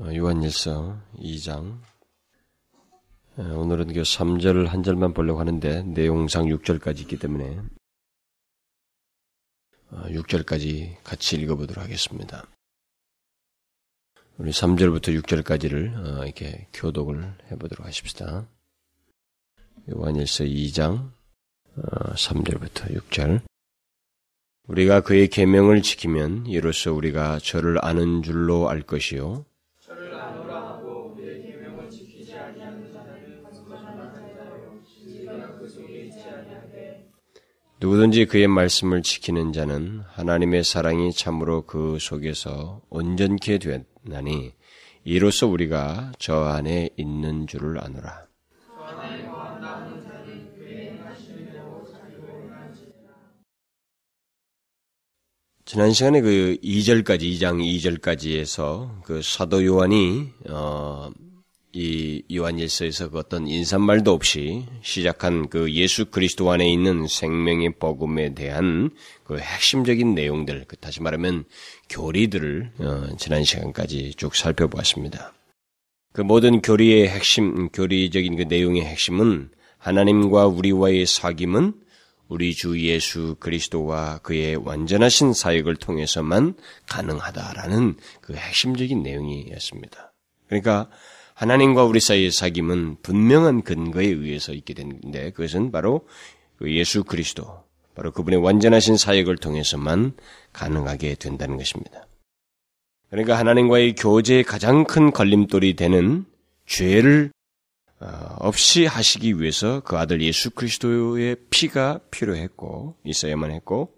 어, 요한일서 2장 오늘은 그 3절 한 절만 보려고 하는데 내용상 6절까지 있기 때문에 6절까지 어, 같이 읽어보도록 하겠습니다. 우리 3절부터 6절까지를 어, 이렇게 교독을 해보도록 하십시다. 요한일서 2장 3절부터 6절 우리가 그의 계명을 지키면 이로써 우리가 저를 아는 줄로 알 것이요 누구든지 그의 말씀을 지키는 자는 하나님의 사랑이 참으로 그 속에서 온전케 되었나니 이로써 우리가 저 안에 있는 줄을 아노라. 지난 시간에 그 2절까지, 2장 2절까지에서 그 사도 요한이, 어, 이 요한일서에서 그 어떤 인사말도 없이 시작한 그 예수 그리스도 안에 있는 생명의 복음에 대한 그 핵심적인 내용들, 그 다시 말하면 교리들을 어, 지난 시간까지 쭉 살펴보았습니다. 그 모든 교리의 핵심, 교리적인 그 내용의 핵심은 하나님과 우리와의 사귐은 우리 주 예수 그리스도와 그의 완전하신 사역을 통해서만 가능하다라는 그 핵심적인 내용이었습니다. 그러니까 하나님과 우리 사이의 사귐은 분명한 근거에 의해서 있게 되는데 그것은 바로 그 예수 그리스도, 바로 그분의 완전하신 사역을 통해서만 가능하게 된다는 것입니다. 그러니까 하나님과의 교제의 가장 큰 걸림돌이 되는 죄를 어, 없이 하시기 위해서 그 아들 예수 그리스도의 피가 필요했고 있어야만 했고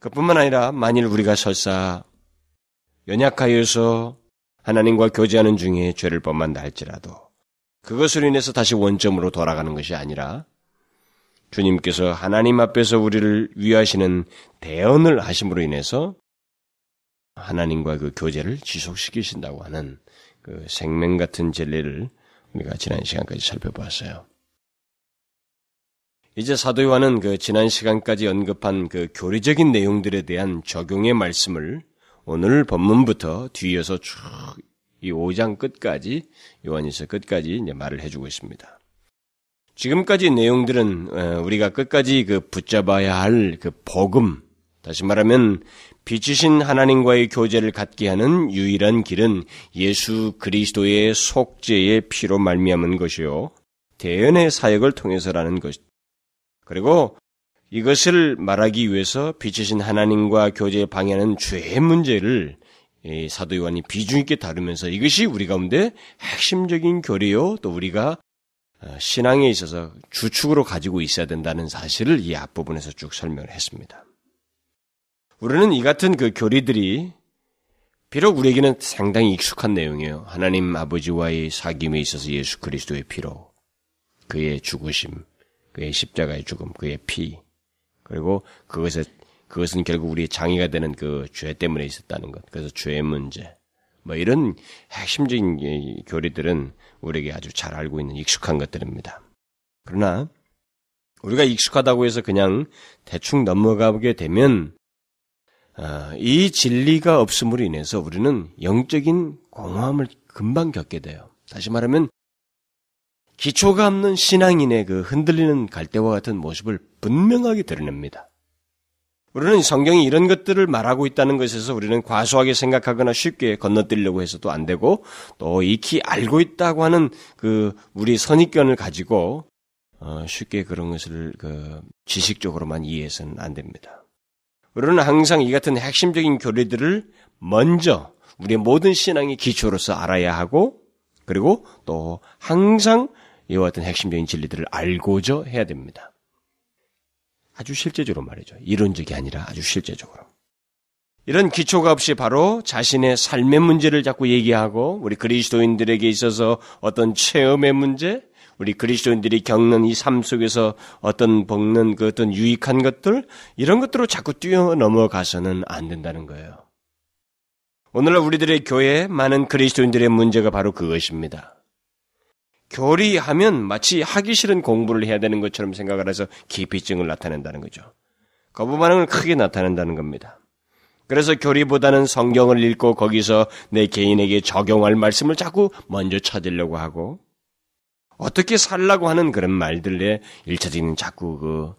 그뿐만 아니라 만일 우리가 설사 연약하여서 하나님과 교제하는 중에 죄를 범한다 할지라도 그것으로 인해서 다시 원점으로 돌아가는 것이 아니라 주님께서 하나님 앞에서 우리를 위하시는 대언을 하심으로 인해서 하나님과 그 교제를 지속시키신다고 하는 그 생명 같은 진리를 우리가 지난 시간까지 살펴보았어요. 이제 사도 요한은 그 지난 시간까지 언급한 그 교리적인 내용들에 대한 적용의 말씀을 오늘 본문부터 뒤에서 쭉 이 5장 끝까지 요한일서 끝까지 이제 말을 해주고 있습니다. 지금까지 내용들은 어, 우리가 끝까지 그 붙잡아야 할 그 복음, 다시 말하면 빛이신 하나님과의 교제를 갖게 하는 유일한 길은 예수 그리스도의 속죄의 피로 말미암은 것이요 대연의 사역을 통해서라는 것. 그리고 이것을 말하기 위해서 빛이신 하나님과 교제에 방해하는 죄의 문제를 사도 요한이 비중 있게 다루면서 이것이 우리 가운데 핵심적인 교리요 또 우리가 어, 신앙에 있어서 주축으로 가지고 있어야 된다는 사실을 이 앞부분에서 쭉 설명을 했습니다. 우리는 이 같은 그 교리들이 비록 우리에게는 상당히 익숙한 내용이에요. 하나님 아버지와의 사귐에 있어서 예수 그리스도의 피로 그의 죽으심, 그의 십자가의 죽음, 그의 피, 그리고 그것에 그것은 결국 우리의 장애가 되는 그 죄 때문에 있었다는 것. 그래서 죄의 문제. 뭐 이런 핵심적인 교리들은 우리에게 아주 잘 알고 있는 익숙한 것들입니다. 그러나 우리가 익숙하다고 해서 그냥 대충 넘어가게 되면 아, 이 진리가 없음으로 인해서 우리는 영적인 공허함을 금방 겪게 돼요. 다시 말하면 기초가 없는 신앙인의 그 흔들리는 갈대와 같은 모습을 분명하게 드러냅니다. 우리는 성경이 이런 것들을 말하고 있다는 것에서 우리는 과소하게 생각하거나 쉽게 건너뛰려고 해서도 안 되고 또 익히 알고 있다고 하는 그 우리 선입견을 가지고 어 쉽게 그런 것을 그 지식적으로만 이해해서는 안 됩니다. 우리는 항상 이 같은 핵심적인 교리들을 먼저 우리의 모든 신앙의 기초로서 알아야 하고 그리고 또 항상 이와 같은 핵심적인 진리들을 알고자 해야 됩니다. 아주 실제적으로 말이죠. 이론적이 아니라 아주 실제적으로. 이런 기초가 없이 바로 자신의 삶의 문제를 자꾸 얘기하고 우리 그리스도인들에게 있어서 어떤 체험의 문제, 우리 그리스도인들이 겪는 이 삶 속에서 어떤 먹는 그 어떤 유익한 것들 이런 것들로 자꾸 뛰어넘어가서는 안 된다는 거예요. 오늘날 우리들의 교회에 많은 그리스도인들의 문제가 바로 그것입니다. 교리하면 마치 하기 싫은 공부를 해야 되는 것처럼 생각을 해서 기피증을 나타낸다는 거죠. 거부 반응을 크게 나타낸다는 겁니다. 그래서 교리보다는 성경을 읽고 거기서 내 개인에게 적용할 말씀을 자꾸 먼저 찾으려고 하고 어떻게 살라고 하는 그런 말들에 일차적인 자꾸 그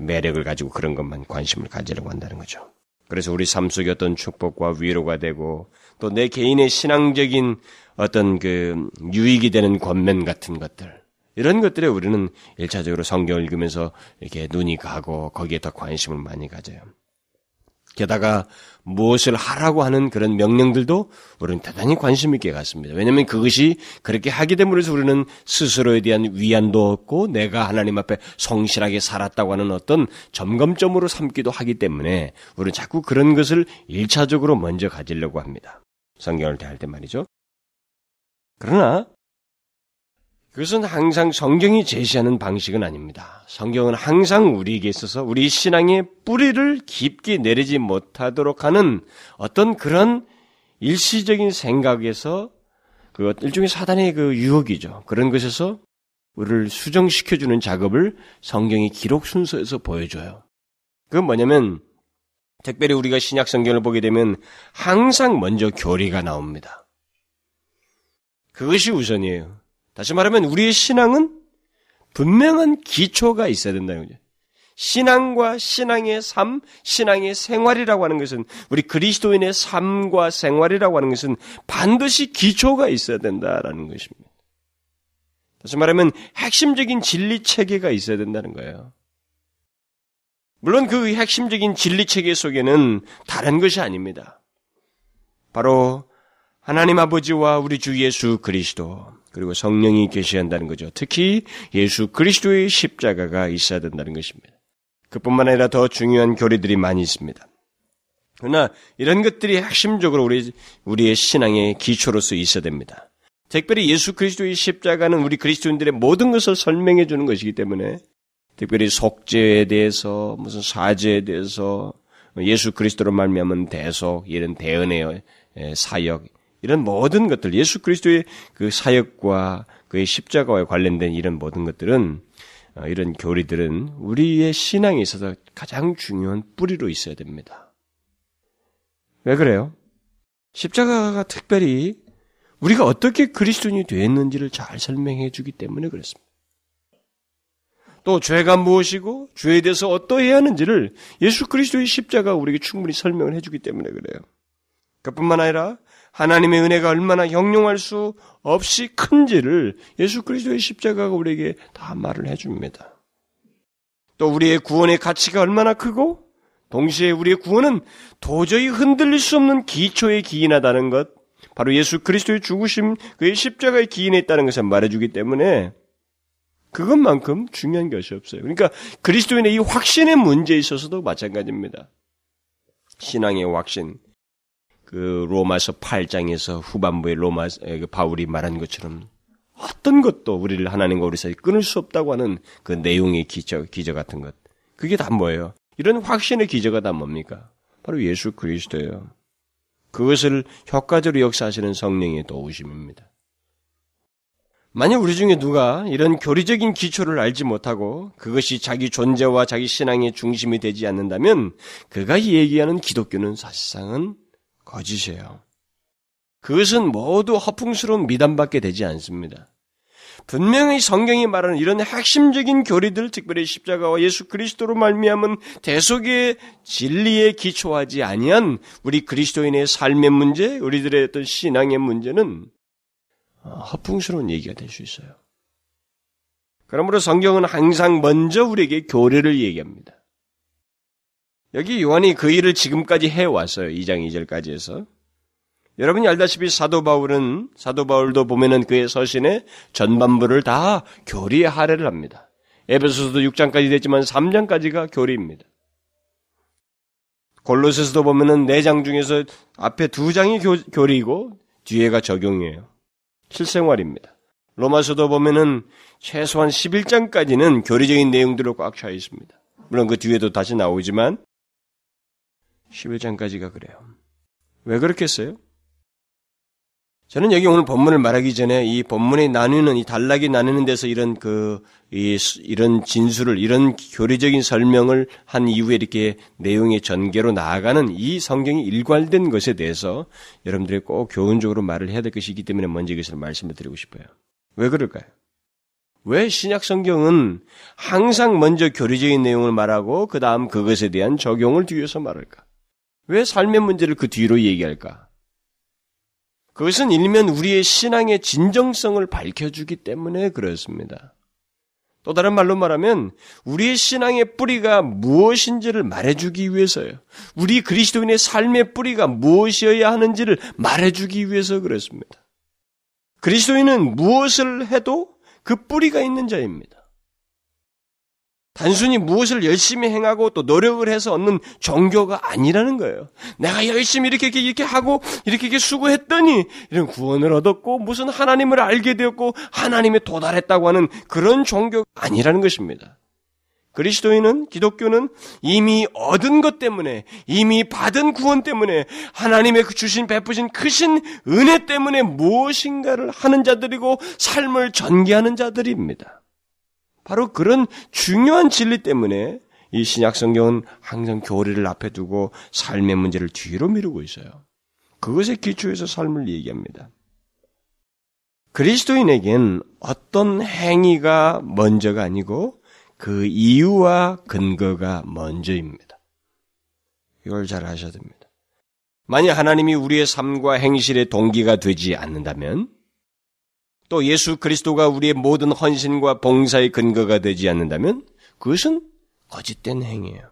매력을 가지고 그런 것만 관심을 가지려고 한다는 거죠. 그래서 우리 삶 속에 어떤 축복과 위로가 되고 또 내 개인의 신앙적인 어떤 그 유익이 되는 권면 같은 것들 이런 것들에 우리는 일차적으로 성경을 읽으면서 이렇게 눈이 가고 거기에 더 관심을 많이 가져요. 게다가 무엇을 하라고 하는 그런 명령들도 우리는 대단히 관심 있게 갔습니다. 왜냐하면 그것이 그렇게 하게 됨으로 해서 우리는 스스로에 대한 위안도 얻고 내가 하나님 앞에 성실하게 살았다고 하는 어떤 점검점으로 삼기도 하기 때문에 우리는 자꾸 그런 것을 일차적으로 먼저 가지려고 합니다. 성경을 대할 때 말이죠. 그러나 그것은 항상 성경이 제시하는 방식은 아닙니다. 성경은 항상 우리에게 있어서 우리 신앙의 뿌리를 깊게 내리지 못하도록 하는 어떤 그런 일시적인 생각에서 그 일종의 사단의 그 유혹이죠. 그런 것에서 우리를 수정시켜주는 작업을 성경의 기록 순서에서 보여줘요. 그건 뭐냐면 특별히 우리가 신약 성경을 보게 되면 항상 먼저 교리가 나옵니다. 그것이 우선이에요. 다시 말하면 우리의 신앙은 분명한 기초가 있어야 된다는 거죠. 신앙과 신앙의 삶, 신앙의 생활이라고 하는 것은 우리 그리스도인의 삶과 생활이라고 하는 것은 반드시 기초가 있어야 된다라는 것입니다. 다시 말하면 핵심적인 진리 체계가 있어야 된다는 거예요. 물론 그 핵심적인 진리 체계 속에는 다른 것이 아닙니다. 바로 하나님 아버지와 우리 주 예수 그리스도 그리고 성령이 계시한다는 거죠. 특히 예수 그리스도의 십자가가 있어야 된다는 것입니다. 그뿐만 아니라 더 중요한 교리들이 많이 있습니다. 그러나 이런 것들이 핵심적으로 우리 우리의 신앙의 기초로서 있어야 됩니다. 특별히 예수 그리스도의 십자가는 우리 그리스도인들의 모든 것을 설명해 주는 것이기 때문에 특별히 속죄에 대해서 무슨 사죄에 대해서 예수 그리스도로 말미암은 대속 이런 대언의 사역 이런 모든 것들, 예수 그리스도의 그 사역과 그의 십자가와 관련된 이런 모든 것들은 어, 이런 교리들은 우리의 신앙에 있어서 가장 중요한 뿌리로 있어야 됩니다. 왜 그래요? 십자가가 특별히 우리가 어떻게 그리스도인이 되었는지를 잘 설명해 주기 때문에 그렇습니다. 또 죄가 무엇이고 죄에 대해서 어떠해야 하는지를 예수 그리스도의 십자가 우리에게 충분히 설명을 해주기 때문에 그래요. 그뿐만 아니라 하나님의 은혜가 얼마나 형용할 수 없이 큰지를 예수 그리스도의 십자가가 우리에게 다 말을 해줍니다. 또 우리의 구원의 가치가 얼마나 크고 동시에 우리의 구원은 도저히 흔들릴 수 없는 기초에 기인하다는 것, 바로 예수 그리스도의 죽으심, 그의 십자가에 기인해 있다는 것을 말해주기 때문에 그것만큼 중요한 것이 없어요. 그러니까 그리스도인의 이 확신의 문제에 있어서도 마찬가지입니다. 신앙의 확신, 그 로마서 8장에서 후반부에 로마 그 바울이 말한 것처럼 어떤 것도 우리를 하나님과 우리 사이 끊을 수 없다고 하는 그 내용의 기저, 기저 같은 것. 그게 다 뭐예요? 이런 확신의 기저가 다 뭡니까? 바로 예수 그리스도예요. 그것을 효과적으로 역사하시는 성령의 도우심입니다. 만약 우리 중에 누가 이런 교리적인 기초를 알지 못하고 그것이 자기 존재와 자기 신앙의 중심이 되지 않는다면 그가 얘기하는 기독교는 사실상은 거짓이에요. 그것은 모두 허풍스러운 미담밖에 되지 않습니다. 분명히 성경이 말하는 이런 핵심적인 교리들, 특별히 십자가와 예수 그리스도로 말미암은 대속의 진리에 기초하지 아니한 우리 그리스도인의 삶의 문제, 우리들의 어떤 신앙의 문제는 허풍스러운 얘기가 될 수 있어요. 그러므로 성경은 항상 먼저 우리에게 교리를 얘기합니다. 여기 요한이 그 일을 지금까지 해왔어요. 2장 2절까지 해서. 여러분이 알다시피 사도 바울은, 사도 바울도 보면은 그의 서신에 전반부를 다 교리에 할애를 합니다. 에베소서도 6장까지 됐지만 3장까지가 교리입니다. 골로새서도 보면은 4장 중에서 앞에 2장이 교, 교리이고 뒤에가 적용이에요. 실생활입니다. 로마서도 보면은 최소한 11장까지는 교리적인 내용들로 꽉 차 있습니다. 물론 그 뒤에도 다시 나오지만 11장까지가 그래요. 왜 그렇겠어요? 저는 여기 오늘 본문을 말하기 전에 이 본문에 나누는 이 단락이 나누는 데서 이런 그 이, 이런 진술을 이런 교리적인 설명을 한 이후에 이렇게 내용의 전개로 나아가는 이 성경이 일관된 것에 대해서 여러분들이 꼭 교훈적으로 말을 해야 될 것이기 때문에 먼저 이것을 말씀을 드리고 싶어요. 왜 그럴까요? 왜 신약 성경은 항상 먼저 교리적인 내용을 말하고 그 다음 그것에 대한 적용을 뒤에서 말할까? 왜 삶의 문제를 그 뒤로 얘기할까? 그것은 일면 우리의 신앙의 진정성을 밝혀주기 때문에 그렇습니다. 또 다른 말로 말하면 우리의 신앙의 뿌리가 무엇인지를 말해주기 위해서요. 우리 그리스도인의 삶의 뿌리가 무엇이어야 하는지를 말해주기 위해서 그렇습니다. 그리스도인은 무엇을 해도 그 뿌리가 있는 자입니다. 단순히 무엇을 열심히 행하고 또 노력을 해서 얻는 종교가 아니라는 거예요. 내가 열심히 이렇게 이렇게 하고 이렇게 이렇게 수고했더니 이런 구원을 얻었고 무슨 하나님을 알게 되었고 하나님에 도달했다고 하는 그런 종교가 아니라는 것입니다. 그리스도인은 기독교는 이미 얻은 것 때문에 이미 받은 구원 때문에 하나님의 그 주신 베푸신 크신 은혜 때문에 무엇인가를 하는 자들이고 삶을 전개하는 자들입니다. 바로 그런 중요한 진리 때문에 이 신약 성경은 항상 교리를 앞에 두고 삶의 문제를 뒤로 미루고 있어요. 그것에 기초해서 삶을 얘기합니다. 그리스도인에겐 어떤 행위가 먼저가 아니고 그 이유와 근거가 먼저입니다. 이걸 잘 아셔야 됩니다. 만약 하나님이 우리의 삶과 행실의 동기가 되지 않는다면 또 예수 그리스도가 우리의 모든 헌신과 봉사의 근거가 되지 않는다면 그것은 거짓된 행위예요.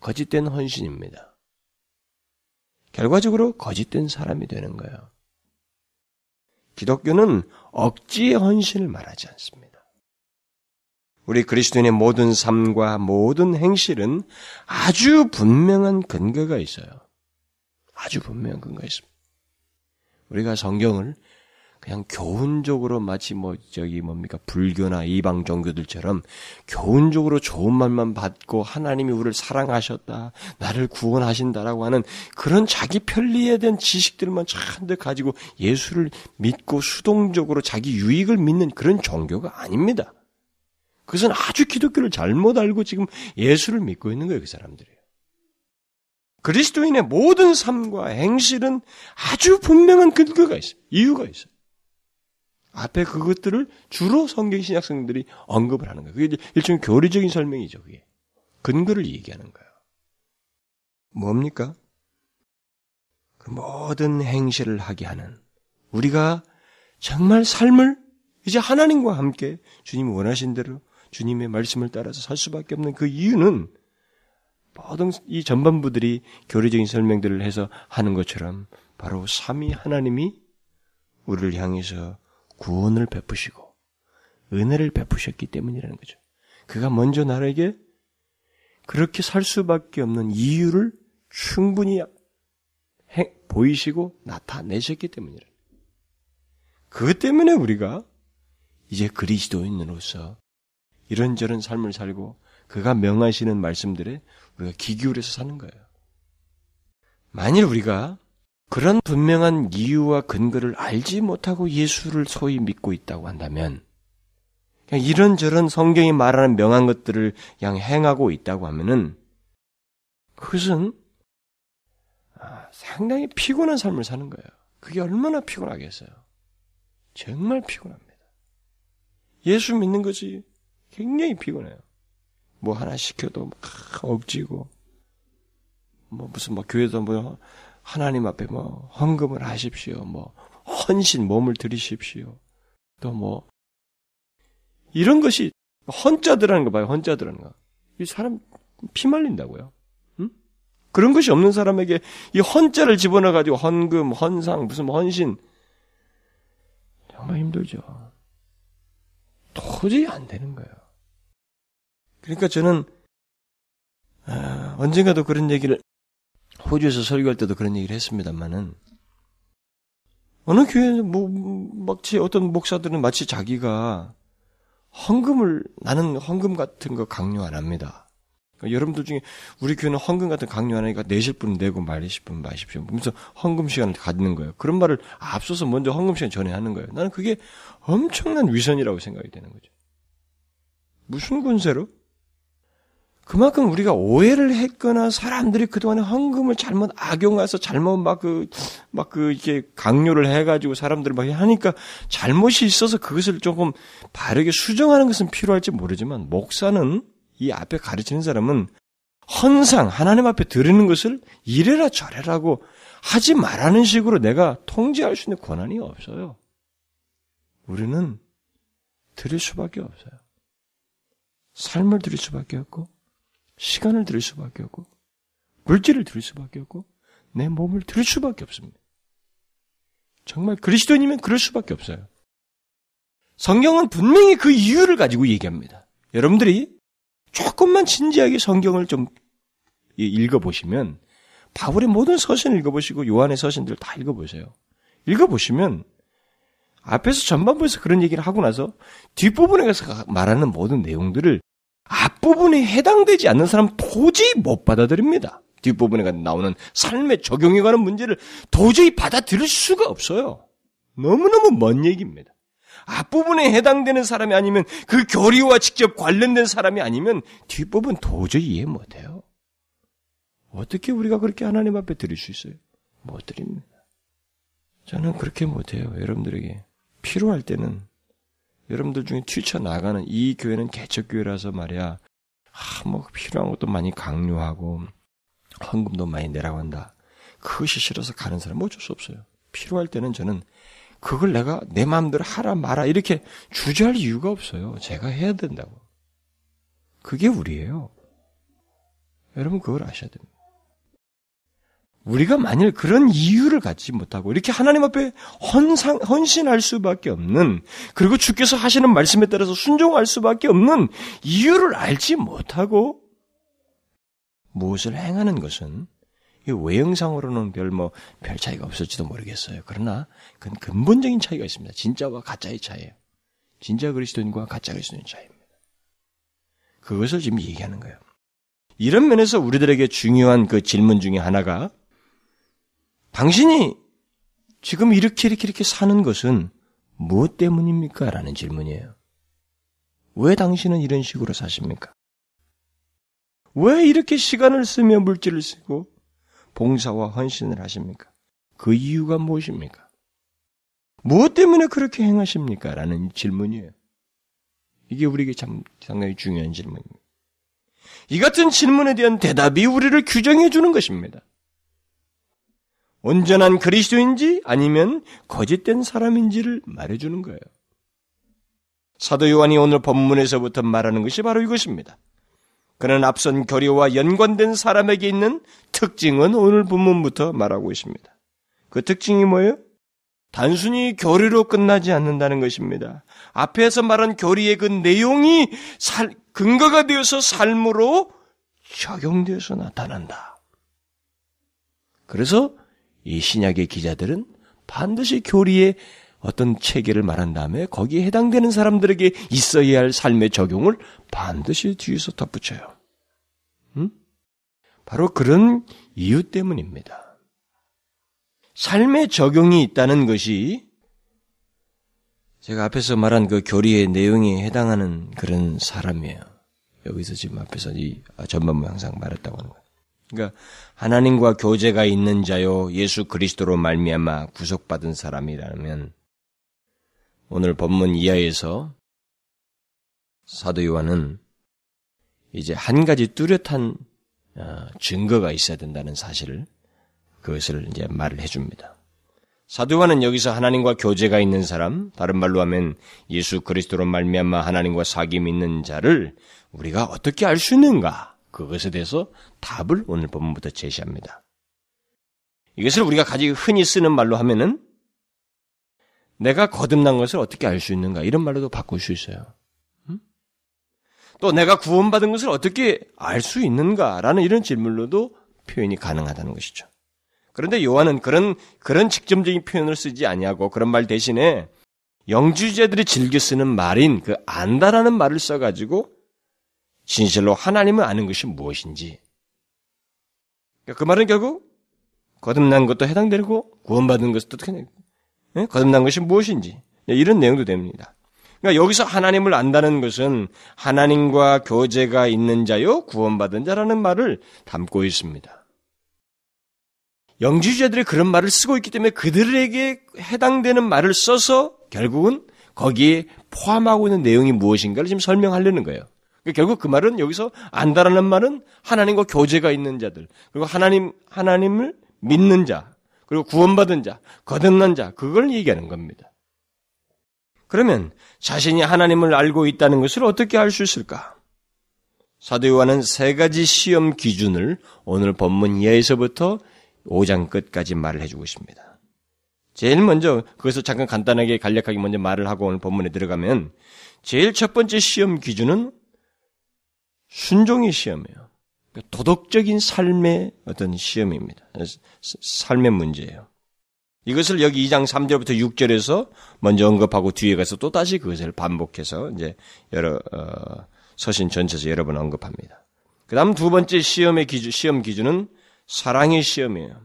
거짓된 헌신입니다. 결과적으로 거짓된 사람이 되는 거예요. 기독교는 억지의 헌신을 말하지 않습니다. 우리 그리스도인의 모든 삶과 모든 행실은 아주 분명한 근거가 있어요. 아주 분명한 근거가 있습니다. 우리가 성경을 그냥 교훈적으로 마치 뭐 저기 뭡니까 불교나 이방 종교들처럼 교훈적으로 좋은 말만 받고 하나님이 우리를 사랑하셨다 나를 구원하신다라고 하는 그런 자기 편리에 대한 지식들만 잔뜩 가지고 예수를 믿고 수동적으로 자기 유익을 믿는 그런 종교가 아닙니다. 그것은 아주 기독교를 잘못 알고 지금 예수를 믿고 있는 거예요, 그 사람들이. 그리스도인의 모든 삶과 행실은 아주 분명한 근거가 있어요. 이유가 있어요. 앞에 그것들을 주로 성경 신약성들이 언급을 하는 거예요. 그게 일종의 교리적인 설명이죠. 그게 근거를 얘기하는 거예요. 뭡니까? 그 모든 행실을 하게 하는 우리가 정말 삶을 이제 하나님과 함께 주님이 원하신 대로 주님의 말씀을 따라서 살 수밖에 없는 그 이유는 모든 이 전반부들이 교리적인 설명들을 해서 하는 것처럼 바로 삼위 하나님이 우리를 향해서 구원을 베푸시고 은혜를 베푸셨기 때문이라는 거죠. 그가 먼저 나에게 그렇게 살 수밖에 없는 이유를 충분히 해, 보이시고 나타내셨기 때문이라. 그것 때문에 우리가 이제 그리스도인으로서 이런저런 삶을 살고 그가 명하시는 말씀들에 우리가 기기울여서 사는 거예요. 만일 우리가 그런 분명한 이유와 근거를 알지 못하고 예수를 소위 믿고 있다고 한다면, 이런저런 성경이 말하는 명한 것들을 그냥 행하고 있다고 하면은, 그것은 아, 상당히 피곤한 삶을 사는 거예요. 그게 얼마나 피곤하겠어요. 정말 피곤합니다. 예수 믿는 것이 굉장히 피곤해요. 뭐 하나 시켜도 막 억지고, 뭐 무슨 뭐 교회도 뭐 하나님 앞에 뭐 헌금을 하십시오. 뭐 헌신 몸을 드리십시오. 또 뭐 이런 것이 헌자들하는 거 봐요. 헌자들하는 거. 이 사람 피 말린다고요. 응? 그런 것이 없는 사람에게 이 헌자를 집어넣어 가지고 헌금, 헌상, 무슨 헌신 정말 힘들죠. 도저히 안 되는 거예요. 그러니까 저는 아, 언젠가도 그런 얘기를 호주에서 설교할 때도 그런 얘기를 했습니다만은 어느 교회 뭐 마치 어떤 목사들은 마치 자기가 헌금을 나는 헌금 같은 거 강요 안 합니다. 그러니까 여러분들 중에 우리 교회는 헌금 같은 강요 하니까 내실 분은 내고 말리실 분은 마십시오. 그러면서 헌금 시간을 갖는 거예요. 그런 말을 앞서서 먼저 헌금 시간 전에 하는 거예요. 나는 그게 엄청난 위선이라고 생각이 되는 거죠. 무슨 군세로? 그만큼 우리가 오해를 했거나 사람들이 그동안에 헌금을 잘못 악용해서 잘못 막 그, 막 그, 이렇게 강요를 해가지고 사람들을 막 하니까 잘못이 있어서 그것을 조금 바르게 수정하는 것은 필요할지 모르지만 목사는 이 앞에 가르치는 사람은 헌상, 하나님 앞에 드리는 것을 이래라 저래라고 하지 말라는 식으로 내가 통제할 수 있는 권한이 없어요. 우리는 드릴 수밖에 없어요. 삶을 드릴 수밖에 없고, 시간을 드릴 수밖에 없고, 물질을 드릴 수밖에 없고, 내 몸을 드릴 수밖에 없습니다. 정말 그리스도인이면 그럴 수밖에 없어요. 성경은 분명히 그 이유를 가지고 얘기합니다. 여러분들이 조금만 진지하게 성경을 좀 읽어보시면, 바울의 모든 서신을 읽어보시고, 요한의 서신들 다 읽어보세요. 읽어보시면, 앞에서 전반부에서 그런 얘기를 하고 나서 뒷부분에 가서 말하는 모든 내용들을 앞부분에 해당되지 않는 사람 도저히 못 받아들입니다. 뒷부분에 나오는 삶에 적용해 가는 문제를 도저히 받아들일 수가 없어요. 너무너무 먼 얘기입니다. 앞부분에 해당되는 사람이 아니면 그 교리와 직접 관련된 사람이 아니면 뒷부분 도저히 이해 못해요. 어떻게 우리가 그렇게 하나님 앞에 드릴 수 있어요? 못 드립니다. 저는 그렇게 못해요. 여러분들에게 필요할 때는 여러분들 중에 튀쳐나가는 이 교회는 개척교회라서 말이야. 아, 뭐 필요한 것도 많이 강요하고 헌금도 많이 내라고 한다. 그것이 싫어서 가는 사람은 어쩔 수 없어요. 필요할 때는 저는 그걸 내가 내 마음대로 하라 마라 이렇게 주저할 이유가 없어요. 제가 해야 된다고. 그게 우리예요. 여러분 그걸 아셔야 됩니다. 우리가 만일 그런 이유를 갖지 못하고 이렇게 하나님 앞에 헌상, 헌신할 수밖에 없는 그리고 주께서 하시는 말씀에 따라서 순종할 수밖에 없는 이유를 알지 못하고 무엇을 행하는 것은 외형상으로는 별 뭐, 별 차이가 없을지도 모르겠어요. 그러나, 그건 근본적인 차이가 있습니다. 진짜와 가짜의 차이예요. 진짜 그리스도인과 가짜 그리스도인 차이입니다. 그것을 지금 얘기하는 거예요. 이런 면에서 우리들에게 중요한 그 질문 중에 하나가, 당신이 지금 이렇게 이렇게 이렇게 사는 것은 무엇 때문입니까? 라는 질문이에요. 왜 당신은 이런 식으로 사십니까? 왜 이렇게 시간을 쓰며 물질을 쓰고 봉사와 헌신을 하십니까? 그 이유가 무엇입니까? 무엇 때문에 그렇게 행하십니까? 라는 질문이에요. 이게 우리에게 참 상당히 중요한 질문입니다. 이 같은 질문에 대한 대답이 우리를 규정해 주는 것입니다. 온전한 그리스도인지 아니면 거짓된 사람인지를 말해주는 거예요. 사도 요한이 오늘 본문에서부터 말하는 것이 바로 이것입니다. 그는 앞선 교리와 연관된 사람에게 있는 특징은 오늘 본문부터 말하고 있습니다. 그 특징이 뭐예요? 단순히 교리로 끝나지 않는다는 것입니다. 앞에서 말한 교리의 그 내용이 살, 근거가 되어서 삶으로 적용되어서 나타난다. 그래서 이 신약의 기자들은 반드시 교리의 어떤 체계를 말한 다음에 거기에 해당되는 사람들에게 있어야 할 삶의 적용을 반드시 뒤에서 덧붙여요. 음? 바로 그런 이유 때문입니다. 삶의 적용이 있다는 것이 제가 앞에서 말한 그 교리의 내용에 해당하는 그런 사람이에요. 여기서 지금 앞에서 이 전반부 항상 말했다고 하는 거예요. 그러니까 하나님과 교제가 있는 자요 예수 그리스도로 말미암아 구속받은 사람이라면 오늘 본문 이하에서 사도 요한은 이제 한 가지 뚜렷한 어, 증거가 있어야 된다는 사실을 그것을 이제 말을 해줍니다. 사도 요한은 여기서 하나님과 교제가 있는 사람, 다른 말로 하면 예수 그리스도로 말미암아 하나님과 사귐 있는 자를 우리가 어떻게 알 수 있는가? 그것에 대해서 답을 오늘 본문부터 제시합니다. 이것을 우리가 가지고 흔히 쓰는 말로 하면은 내가 거듭난 것을 어떻게 알 수 있는가 이런 말로도 바꿀 수 있어요. 음? 또 내가 구원받은 것을 어떻게 알 수 있는가라는 이런 질문로도 표현이 가능하다는 것이죠. 그런데 요한은 그런 그런 직접적인 표현을 쓰지 아니하고 그런 말 대신에 영주제들이 즐겨 쓰는 말인 그 안다라는 말을 써가지고 진실로 하나님을 아는 것이 무엇인지. 그러니까 그 말은 결국 거듭난 것도 해당되고 구원받은 것도 그냥 예? 거듭난 것이 무엇인지 예, 이런 내용도 됩니다. 그러니까 여기서 하나님을 안다는 것은 하나님과 교제가 있는 자요 구원받은 자라는 말을 담고 있습니다. 영지주자들이 그런 말을 쓰고 있기 때문에 그들에게 해당되는 말을 써서 결국은 거기에 포함하고 있는 내용이 무엇인가를 지금 설명하려는 거예요. 그러니까 결국 그 말은 여기서 안다라는 말은 하나님과 교제가 있는 자들 그리고 하나님 하나님을 믿는 자 그리고 구원받은 자 거듭난 자 그걸 얘기하는 겁니다. 그러면 자신이 하나님을 알고 있다는 것을 어떻게 알 수 있을까? 사도 요한은 세 가지 시험 기준을 오늘 본문 이하에서부터 5장 끝까지 말을 해주고 있습니다. 제일 먼저 그것을 잠깐 간단하게 간략하게 먼저 말을 하고 오늘 본문에 들어가면 제일 첫 번째 시험 기준은 순종의 시험이에요. 그러니까 도덕적인 삶의 어떤 시험입니다. 삶의 문제예요. 이것을 여기 2장 3절부터 6절에서 먼저 언급하고 뒤에 가서 또 다시 그것을 반복해서 이제 여러 어, 서신 전체에서 여러 번 언급합니다. 그다음 두 번째 시험의 기준 시험 기준은 사랑의 시험이에요.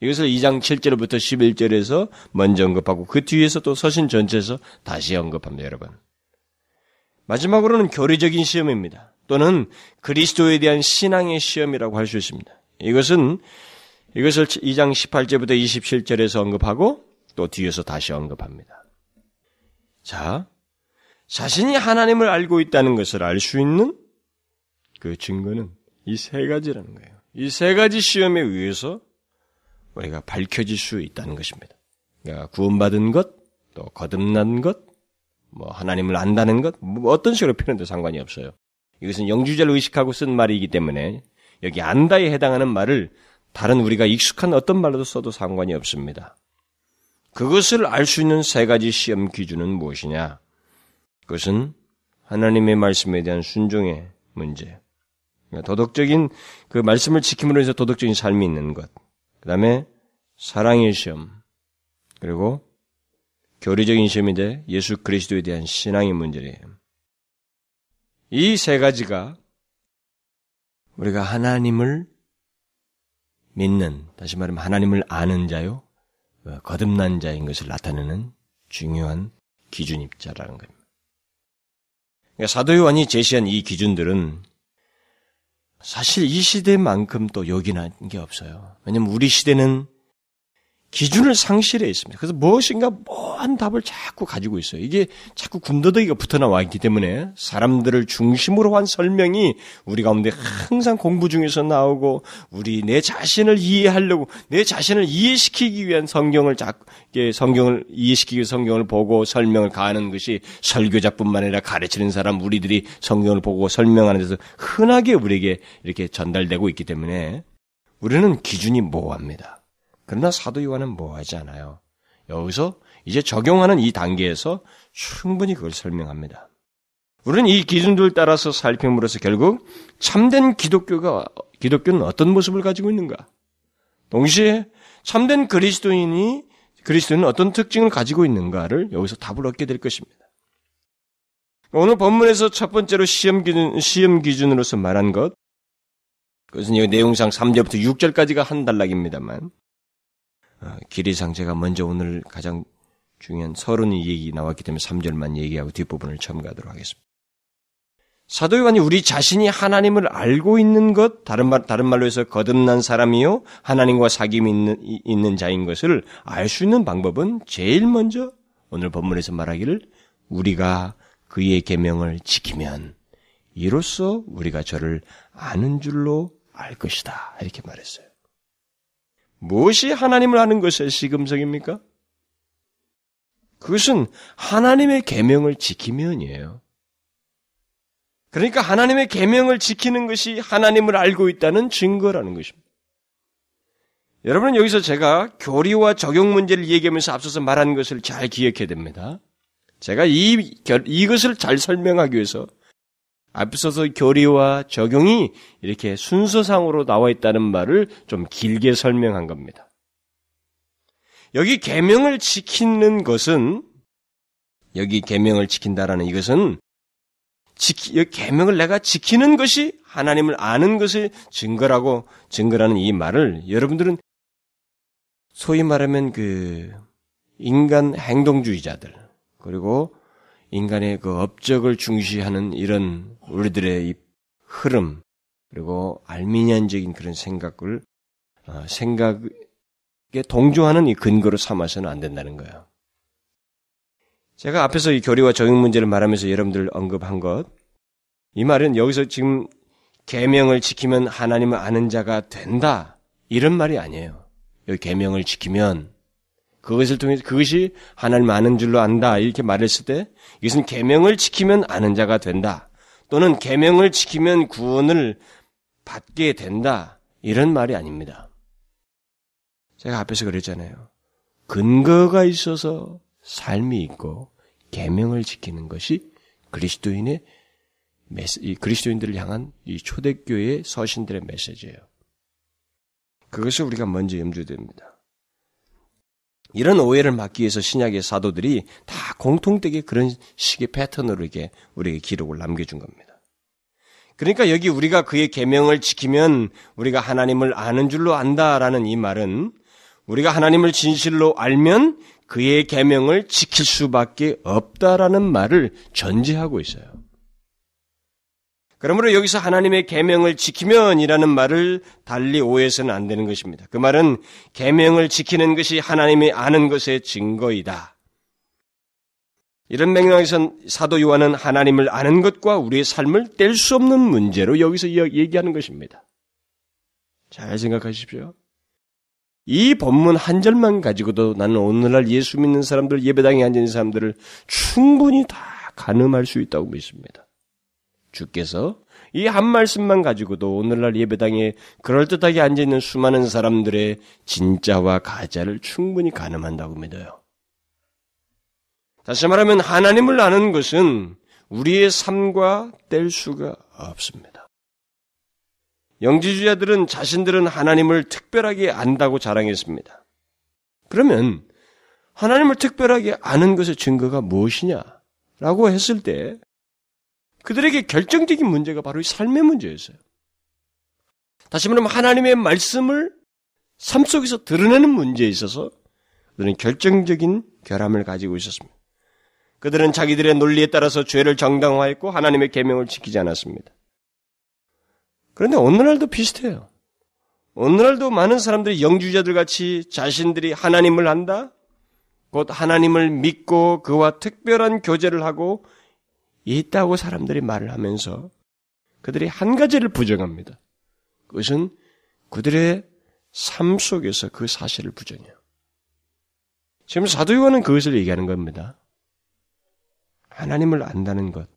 이것을 2장 7절부터 11절에서 먼저 언급하고 그 뒤에서 또 서신 전체에서 다시 언급합니다, 여러분. 마지막으로는 교리적인 시험입니다. 또는 그리스도에 대한 신앙의 시험이라고 할 수 있습니다. 이것은 이것을 2장 18절부터 27절에서 언급하고 또 뒤에서 다시 언급합니다. 자, 자신이 하나님을 알고 있다는 것을 알 수 있는 그 증거는 이 세 가지라는 거예요. 이 세 가지 시험에 의해서 우리가 밝혀질 수 있다는 것입니다. 그러니까 구원받은 것, 또 거듭난 것, 뭐 하나님을 안다는 것, 뭐 어떤 식으로 표현해도 상관이 없어요. 이것은 영주자를 의식하고 쓴 말이기 때문에 여기 안다에 해당하는 말을 다른 우리가 익숙한 어떤 말로도 써도 상관이 없습니다. 그것을 알 수 있는 세 가지 시험 기준은 무엇이냐? 그것은 하나님의 말씀에 대한 순종의 문제. 그러니까 도덕적인 그 말씀을 지킴으로 해서 도덕적인 삶이 있는 것. 그 다음에 사랑의 시험. 그리고 교리적인 시험인데 예수 그리스도에 대한 신앙의 문제예요. 이 세 가지가 우리가 하나님을 믿는, 다시 말하면 하나님을 아는 자요, 어, 거듭난 자인 것을 나타내는 중요한 기준입자라는 겁니다. 그러니까 사도 요한이 제시한 이 기준들은 사실 이 시대만큼 또 요긴한 게 없어요. 왜냐면 우리 시대는 기준을 상실해 있습니다. 그래서 무엇인가 뭐한 답을 자꾸 가지고 있어요. 이게 자꾸 군더더기가 붙어 나와 있기 때문에 사람들을 중심으로 한 설명이 우리 가운데 항상 공부 중에서 나오고 우리 내 자신을 이해하려고 내 자신을 이해시키기 위한 성경을 자꾸 성경을 이해시키기 위해 성경을 보고 설명을 가하는 것이 설교자뿐만 아니라 가르치는 사람 우리들이 성경을 보고 설명하는 데서 흔하게 우리에게 이렇게 전달되고 있기 때문에 우리는 기준이 모호합니다. 그러나 사도 요한은 뭐 하지 않아요. 여기서 이제 적용하는 이 단계에서 충분히 그걸 설명합니다. 우리는 이 기준들 따라서 살펴으로써 결국 참된 기독교가 기독교는 어떤 모습을 가지고 있는가? 동시에 참된 그리스도인이 그리스도는 어떤 특징을 가지고 있는가를 여기서 답을 얻게 될 것입니다. 오늘 본문에서 첫 번째로 시험 기준, 시험 기준으로서 말한 것, 그것은 여기 내용상 3절부터 6절까지가 한 단락입니다만, 어, 길이상 제가 먼저 오늘 가장 중요한 서른이 얘기 나왔기 때문에 3절만 얘기하고 뒷부분을 첨가하도록 하겠습니다. 사도 요한이 우리 자신이 하나님을 알고 있는 것, 다른 말, 다른 말로 해서 거듭난 사람이요, 하나님과 사귐이 있는, 있는 자인 것을 알 수 있는 방법은 제일 먼저 오늘 본문에서 말하기를 우리가 그의 계명을 지키면 이로써 우리가 저를 아는 줄로 알 것이다. 이렇게 말했어요. 무엇이 하나님을 아는 것의 시금석입니까? 그것은 하나님의 계명을 지키면이에요. 그러니까 하나님의 계명을 지키는 것이 하나님을 알고 있다는 증거라는 것입니다. 여러분은 여기서 제가 교리와 적용 문제를 얘기하면서 앞서서 말한 것을 잘 기억해야 됩니다. 제가 이, 이것을 잘 설명하기 위해서 앞서서 교리와 적용이 이렇게 순서상으로 나와 있다는 말을 좀 길게 설명한 겁니다. 여기 계명을 지키는 것은 여기 계명을 지킨다라는 이것은 지키, 계명을 내가 지키는 것이 하나님을 아는 것의 증거라고 증거라는 이 말을 여러분들은 소위 말하면 그 인간 행동주의자들 그리고 인간의 그 업적을 중시하는 이런 우리들의 이 흐름 그리고 알미니안적인 그런 생각을 어, 생각에 동조하는 이 근거로 삼아서는 안 된다는 거예요. 제가 앞에서 이 교리와 적용 문제를 말하면서 여러분들 언급한 것, 이 말은 여기서 지금 계명을 지키면 하나님을 아는 자가 된다 이런 말이 아니에요. 여기 계명을 지키면 그것을 통해서 그것이 하나님 아는 줄로 안다 이렇게 말했을 때 이것은 계명을 지키면 아는 자가 된다 또는 계명을 지키면 구원을 받게 된다 이런 말이 아닙니다. 제가 앞에서 그랬잖아요. 근거가 있어서 삶이 있고 계명을 지키는 것이 그리스도인의 메시, 이 그리스도인들을 향한 이 초대교회의 서신들의 메시지예요. 그것을 우리가 먼저 염두에 둡니다. 이런 오해를 막기 위해서 신약의 사도들이 다 공통되게 그런 식의 패턴으로 이게 우리에게 기록을 남겨준 겁니다. 그러니까 여기 우리가 그의 계명을 지키면 우리가 하나님을 아는 줄로 안다라는 이 말은 우리가 하나님을 진실로 알면 그의 계명을 지킬 수밖에 없다라는 말을 전제하고 있어요. 그러므로 여기서 하나님의 계명을 지키면이라는 말을 달리 오해해서는 안 되는 것입니다. 그 말은 계명을 지키는 것이 하나님이 아는 것의 증거이다. 이런 맥락에서 사도 요한은 하나님을 아는 것과 우리의 삶을 뗄 수 없는 문제로 여기서 얘기하는 것입니다. 잘 생각하십시오. 이 본문 한 절만 가지고도 나는 오늘날 예수 믿는 사람들, 예배당에 앉아있는 사람들을 충분히 다 가늠할 수 있다고 믿습니다. 주께서 이 한 말씀만 가지고도 오늘날 예배당에 그럴듯하게 앉아있는 수많은 사람들의 진짜와 가짜를 충분히 가늠한다고 믿어요. 다시 말하면 하나님을 아는 것은 우리의 삶과 뗄 수가 없습니다. 영지주자들은 자신들은 하나님을 특별하게 안다고 자랑했습니다. 그러면 하나님을 특별하게 아는 것의 증거가 무엇이냐? 라고 했을 때 그들에게 결정적인 문제가 바로 삶의 문제였어요. 다시 말하면 하나님의 말씀을 삶 속에서 드러내는 문제에 있어서 그들은 결정적인 결함을 가지고 있었습니다. 그들은 자기들의 논리에 따라서 죄를 정당화했고 하나님의 계명을 지키지 않았습니다. 그런데 오늘날도 비슷해요. 오늘날도 많은 사람들이 영주자들 같이 자신들이 하나님을 한다? 곧 하나님을 믿고 그와 특별한 교제를 하고 있다고 사람들이 말을 하면서 그들이 한 가지를 부정합니다. 그것은 그들의 삶 속에서 그 사실을 부정해요. 지금 사도 요한은 그것을 얘기하는 겁니다. 하나님을 안다는 것.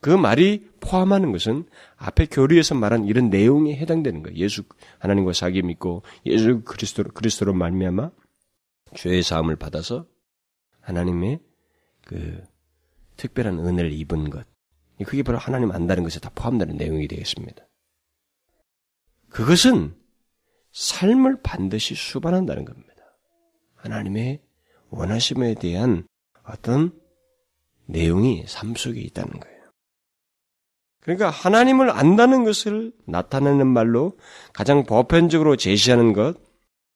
그 말이 포함하는 것은 앞에 교리에서 말한 이런 내용에 해당되는 거예요. 예수 하나님과 사귀 믿고 예수 그리스도 그리스도로 말미암아 죄의 사함을 받아서 하나님의 그 특별한 은혜를 입은 것. 그게 바로 하나님 안다는 것에 다 포함되는 내용이 되겠습니다. 그것은 삶을 반드시 수반한다는 겁니다. 하나님의 원하심에 대한 어떤 내용이 삶 속에 있다는 거예요. 그러니까 하나님을 안다는 것을 나타내는 말로 가장 보편적으로 제시하는 것,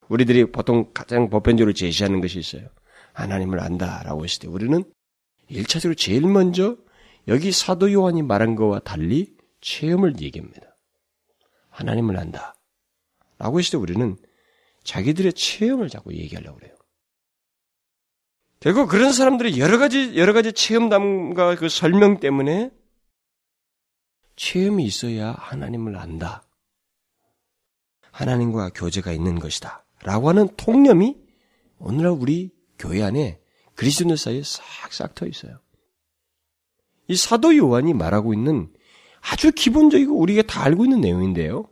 우리들이 보통 가장 보편적으로 제시하는 것이 있어요. 하나님을 안다라고 했을 때 우리는 1차적으로 제일 먼저 여기 사도 요한이 말한 것과 달리 체험을 얘기합니다. 하나님을 안다. 라고 했을 때 우리는 자기들의 체험을 자꾸 얘기하려고 그래요. 결국 그런 사람들이 여러 가지, 여러 가지 체험담과 그 설명 때문에 체험이 있어야 하나님을 안다. 하나님과 교제가 있는 것이다. 라고 하는 통념이 오늘날 우리 교회 안에 그리스도인들 사이에 싹싹 터 있어요. 이 사도 요한이 말하고 있는 아주 기본적이고 우리가 다 알고 있는 내용인데요.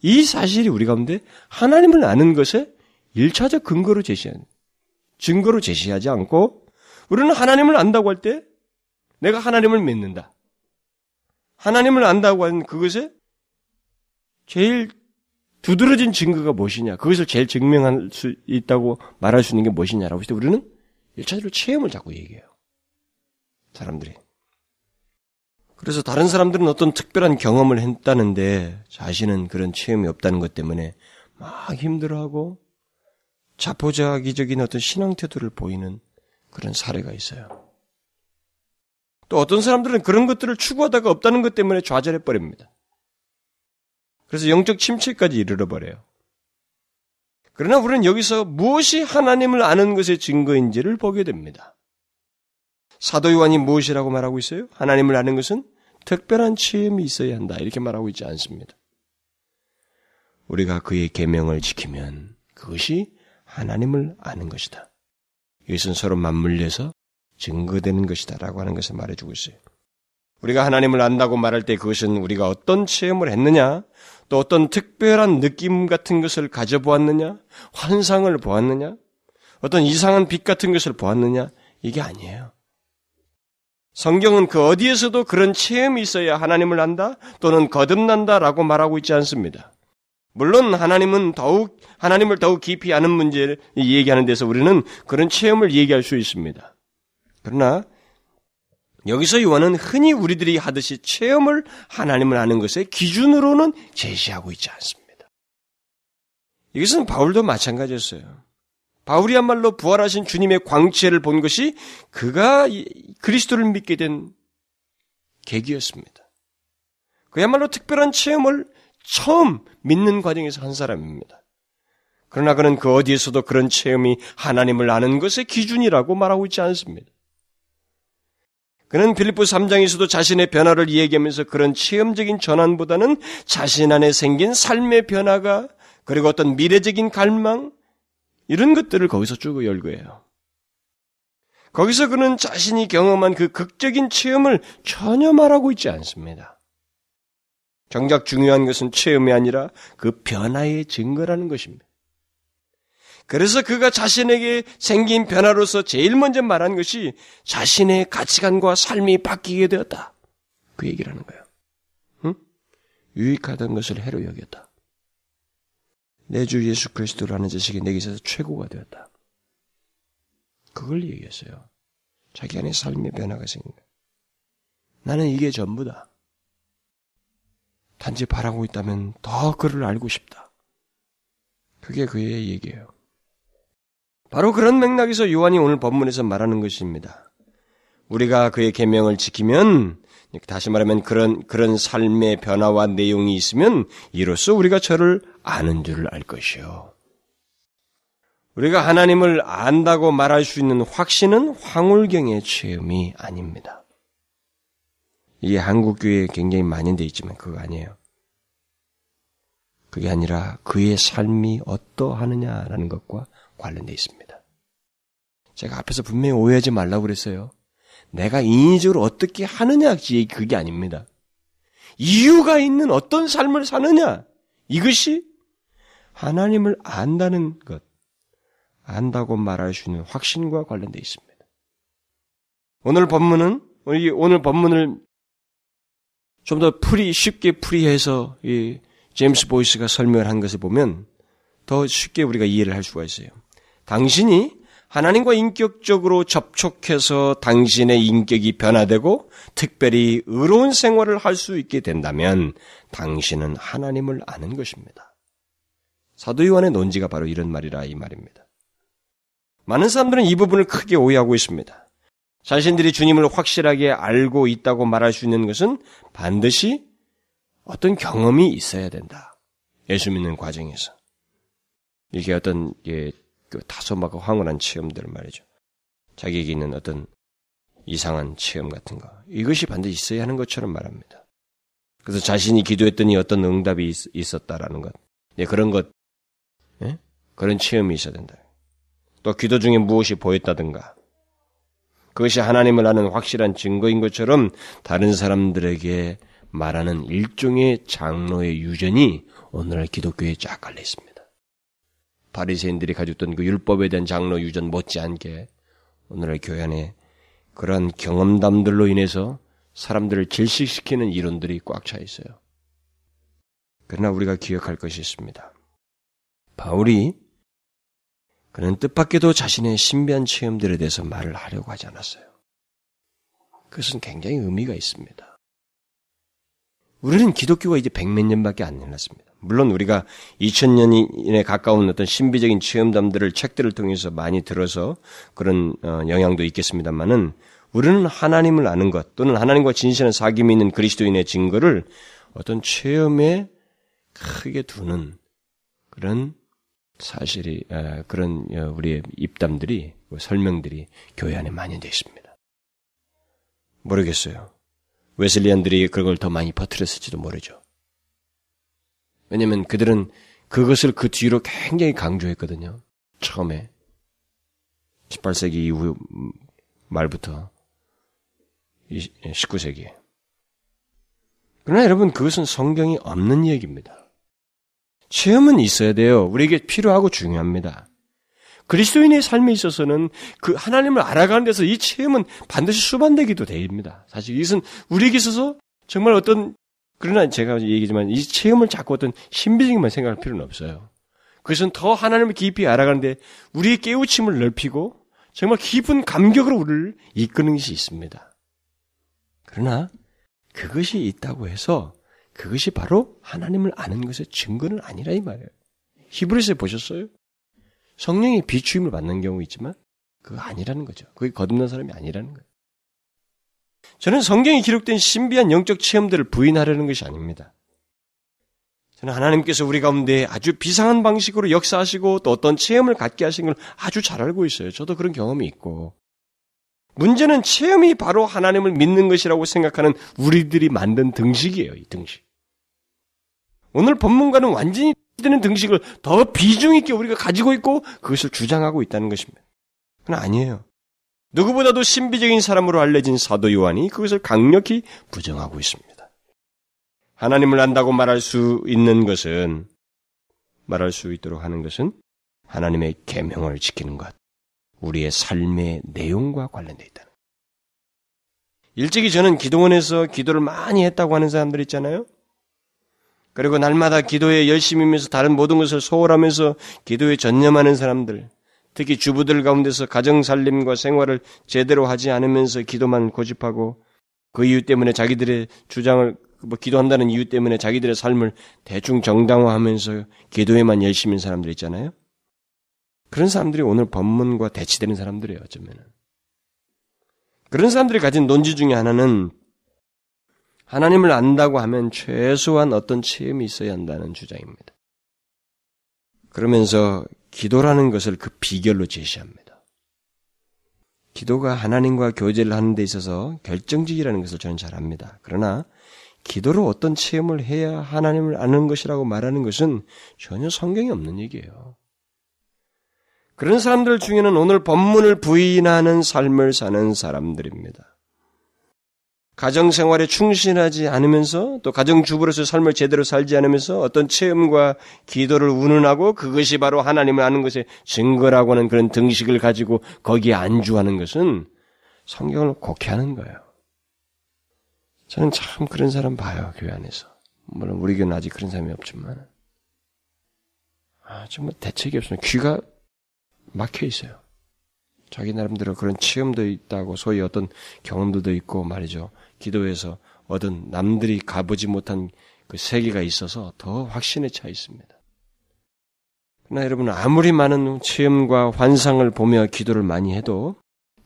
이 사실이 우리 가운데 하나님을 아는 것에 일차적 근거로 제시하는, 증거로 제시하지 않고 우리는 하나님을 안다고 할 때 내가 하나님을 믿는다. 하나님을 안다고 하는 그것에 제일 두드러진 증거가 무엇이냐? 그것을 제일 증명할 수 있다고 말할 수 있는 게 무엇이냐라고 했을 때 우리는 일차적으로 체험을 자꾸 얘기해요. 사람들이. 그래서 다른 사람들은 어떤 특별한 경험을 했다는데 자신은 그런 체험이 없다는 것 때문에 막 힘들어하고 자포자기적인 어떤 신앙 태도를 보이는 그런 사례가 있어요. 또 어떤 사람들은 그런 것들을 추구하다가 없다는 것 때문에 좌절해 버립니다. 그래서 영적 침체까지 이르러 버려요. 그러나 우리는 여기서 무엇이 하나님을 아는 것의 증거인지를 보게 됩니다. 사도 요한이 무엇이라고 말하고 있어요? 하나님을 아는 것은 특별한 체험이 있어야 한다. 이렇게 말하고 있지 않습니다. 우리가 그의 계명을 지키면 그것이 하나님을 아는 것이다. 이것은 서로 맞물려서 증거되는 것이다라고 하는 것을 말해주고 있어요. 우리가 하나님을 안다고 말할 때 그것은 우리가 어떤 체험을 했느냐, 또 어떤 특별한 느낌 같은 것을 가져보았느냐, 환상을 보았느냐, 어떤 이상한 빛 같은 것을 보았느냐, 이게 아니에요. 성경은 그 어디에서도 그런 체험이 있어야 하나님을 안다 또는 거듭난다라고 말하고 있지 않습니다. 물론 하나님은 더욱 하나님을 더욱 깊이 아는 문제를 얘기하는 데서 우리는 그런 체험을 얘기할 수 있습니다. 그러나 여기서 요한은 흔히 우리들이 하듯이 체험을 하나님을 아는 것의 기준으로는 제시하고 있지 않습니다. 이것은 바울도 마찬가지였어요. 바울이야말로 부활하신 주님의 광채를 본 것이 그가 그리스도를 믿게 된 계기였습니다. 그야말로 특별한 체험을 처음 믿는 과정에서 한 사람입니다. 그러나 그는 그 어디에서도 그런 체험이 하나님을 아는 것의 기준이라고 말하고 있지 않습니다. 그는 빌립보 3장에서도 자신의 변화를 얘기하면서 그런 체험적인 전환보다는 자신 안에 생긴 삶의 변화가 그리고 어떤 미래적인 갈망 이런 것들을 거기서 쭉 열거해요. 거기서 그는 자신이 경험한 그 극적인 체험을 전혀 말하고 있지 않습니다. 정작 중요한 것은 체험이 아니라 그 변화의 증거라는 것입니다. 그래서 그가 자신에게 생긴 변화로서 제일 먼저 말한 것이 자신의 가치관과 삶이 바뀌게 되었다. 그 얘기를 하는 거예요. 응? 유익하던 것을 해로 여겼다. 내 주 예수 그리스도라는 자식이 내게 있어서 최고가 되었다. 그걸 얘기했어요. 자기 안에 삶의 변화가 생긴 거예요. 나는 이게 전부다. 단지 바라고 있다면 더 그를 알고 싶다. 그게 그의 얘기예요. 바로 그런 맥락에서 요한이 오늘 본문에서 말하는 것입니다. 우리가 그의 계명을 지키면 다시 말하면 그런 그런 삶의 변화와 내용이 있으면 이로써 우리가 저를 아는 줄을 알 것이요. 우리가 하나님을 안다고 말할 수 있는 확신은 황홀경의 체험이 아닙니다. 이게 한국 교회에 굉장히 만연돼 있지만 그거 아니에요. 그게 아니라 그의 삶이 어떠하느냐라는 것과 관련돼 있습니다. 제가 앞에서 분명히 오해하지 말라고 그랬어요. 내가 인위적으로 어떻게 하느냐 그게 아닙니다. 이유가 있는 어떤 삶을 사느냐 이것이 하나님을 안다는 것, 안다고 말할 수 있는 확신과 관련돼 있습니다. 오늘 본문은 오늘 본문을 좀 더 풀이 쉽게 풀이해서 이 제임스 보이스가 설명을 한 것을 보면 더 쉽게 우리가 이해를 할 수가 있어요. 당신이 하나님과 인격적으로 접촉해서 당신의 인격이 변화되고 특별히 의로운 생활을 할 수 있게 된다면 당신은 하나님을 아는 것입니다. 사도 요한의 논지가 바로 이런 말이라 이 말입니다. 많은 사람들은 이 부분을 크게 오해하고 있습니다. 자신들이 주님을 확실하게 알고 있다고 말할 수 있는 것은 반드시 어떤 경험이 있어야 된다. 예수 믿는 과정에서. 이게 어떤 예, 그 다소마고 황홀한 체험들을 말이죠. 자기에게 있는 어떤 이상한 체험 같은 거. 이것이 반드시 있어야 하는 것처럼 말합니다. 그래서 자신이 기도했더니 어떤 응답이 있, 었다라는 것. 예, 그런 것, 예? 그런 체험이 있어야 된다. 또 기도 중에 무엇이 보였다든가. 그것이 하나님을 아는 확실한 증거인 것처럼 다른 사람들에게 말하는 일종의 장로의 유전이 오늘날 기독교에 쫙 깔려 있습니다. 바리새인들이 있던 그 율법에 대한 장로 유전 못지않게 오늘날 교회 안에 그러한 경험담들로 인해서 사람들을 질식시키는 이론들이 꽉 차 있어요. 그러나 우리가 기억할 것이 있습니다. 바울이 그는 뜻밖에도 자신의 신비한 체험들에 대해서 말을 하려고 하지 않았어요. 그것은 굉장히 의미가 있습니다. 우리는 기독교가 이제 백몇 년밖에 안 지났습니다. 물론 우리가 2000년에 가까운 어떤 신비적인 체험담들을 책들을 통해서 많이 들어서 그런 어, 영향도 있겠습니다만은 우리는 하나님을 아는 것 또는 하나님과 진실한 사귐이 있는 그리스도인의 증거를 어떤 체험에 크게 두는 그런 사실이 그런 어, 우리의 입담들이 설명들이 교회 안에 많이 되어 있습니다. 모르겠어요. 웨슬리안들이 그걸 더 많이 퍼뜨렸을지도 모르죠. 왜냐면 그들은 그것을 그 뒤로 굉장히 강조했거든요. 처음에. 18세기 이후 말부터 19세기에. 그러나 여러분 그것은 성경이 없는 얘기입니다. 체험은 있어야 돼요. 우리에게 필요하고 중요합니다. 그리스도인의 삶에 있어서는 그 하나님을 알아가는 데서 이 체험은 반드시 수반되기도 됩니다. 사실 이것은 우리에게 있어서 정말 어떤 그러나 제가 얘기지만 이 체험을 자꾸 어떤 신비적인만 생각할 필요는 없어요. 그것은 더 하나님을 깊이 알아가는데 우리의 깨우침을 넓히고 정말 깊은 감격으로 우리를 이끄는 것이 있습니다. 그러나 그것이 있다고 해서 그것이 바로 하나님을 아는 것의 증거는 아니라 이 말이에요. 히브리서에 보셨어요? 성령의 비추임을 받는 경우 있지만 그거 아니라는 거죠. 그게 거듭난 사람이 아니라는 거예요. 저는 성경에 기록된 신비한 영적 체험들을 부인하려는 것이 아닙니다. 저는 하나님께서 우리 가운데 아주 비상한 방식으로 역사하시고 또 어떤 체험을 갖게 하신 걸 아주 잘 알고 있어요. 저도 그런 경험이 있고. 문제는 체험이 바로 하나님을 믿는 것이라고 생각하는 우리들이 만든 등식이에요, 이 등식. 오늘 법문가는 완전히 되는 등식을 더 비중 있게 우리가 가지고 있고 그것을 주장하고 있다는 것입니다. 그건 아니에요. 누구보다도 신비적인 사람으로 알려진 사도 요한이 그것을 강력히 부정하고 있습니다. 하나님을 안다고 말할 수 있는 것은 말할 수 있도록 하는 것은 하나님의 계명을 지키는 것, 우리의 삶의 내용과 관련되어 있다는 것. 일찍이 저는 기도원에서 기도를 많이 했다고 하는 사람들 있잖아요. 그리고 날마다 기도에 열심히 하면서 다른 모든 것을 소홀하면서 기도에 전념하는 사람들, 특히 주부들 가운데서 가정 살림과 생활을 제대로 하지 않으면서 기도만 고집하고 그 이유 때문에 자기들의 주장을 뭐 기도한다는 이유 때문에 자기들의 삶을 대충 정당화하면서 기도에만 열심히 인 사람들 있잖아요. 그런 사람들이 오늘 법문과 대치되는 사람들이에요, 어쩌면은. 그런 사람들이 가진 논지 중에 하나는 하나님을 안다고 하면 최소한 어떤 체험이 있어야 한다는 주장입니다. 그러면서 기도라는 것을 그 비결로 제시합니다. 기도가 하나님과 교제를 하는 데 있어서 결정적이라는 것을 저는 잘 압니다. 그러나 기도로 어떤 체험을 해야 하나님을 아는 것이라고 말하는 것은 전혀 성경이 없는 얘기예요. 그런 사람들 중에는 오늘 법문을 부인하는 삶을 사는 사람들입니다. 가정 생활에 충실하지 않으면서 또 가정 주부로서 삶을 제대로 살지 않으면서 어떤 체험과 기도를 운운하고 그것이 바로 하나님을 아는 것의 증거라고 하는 그런 등식을 가지고 거기에 안주하는 것은 성경을 곡해하는 거예요. 저는 참 그런 사람 봐요 교회 안에서. 물론 우리 교회는 아직 그런 사람이 없지만 아 정말 대책이 없으면 귀가 막혀 있어요. 자기 나름대로 그런 체험도 있다고 소위 어떤 경험들도 있고 말이죠. 기도에서 얻은 남들이 가보지 못한 그 세계가 있어서 더 확신에 차 있습니다. 그러나 여러분 아무리 많은 체험과 환상을 보며 기도를 많이 해도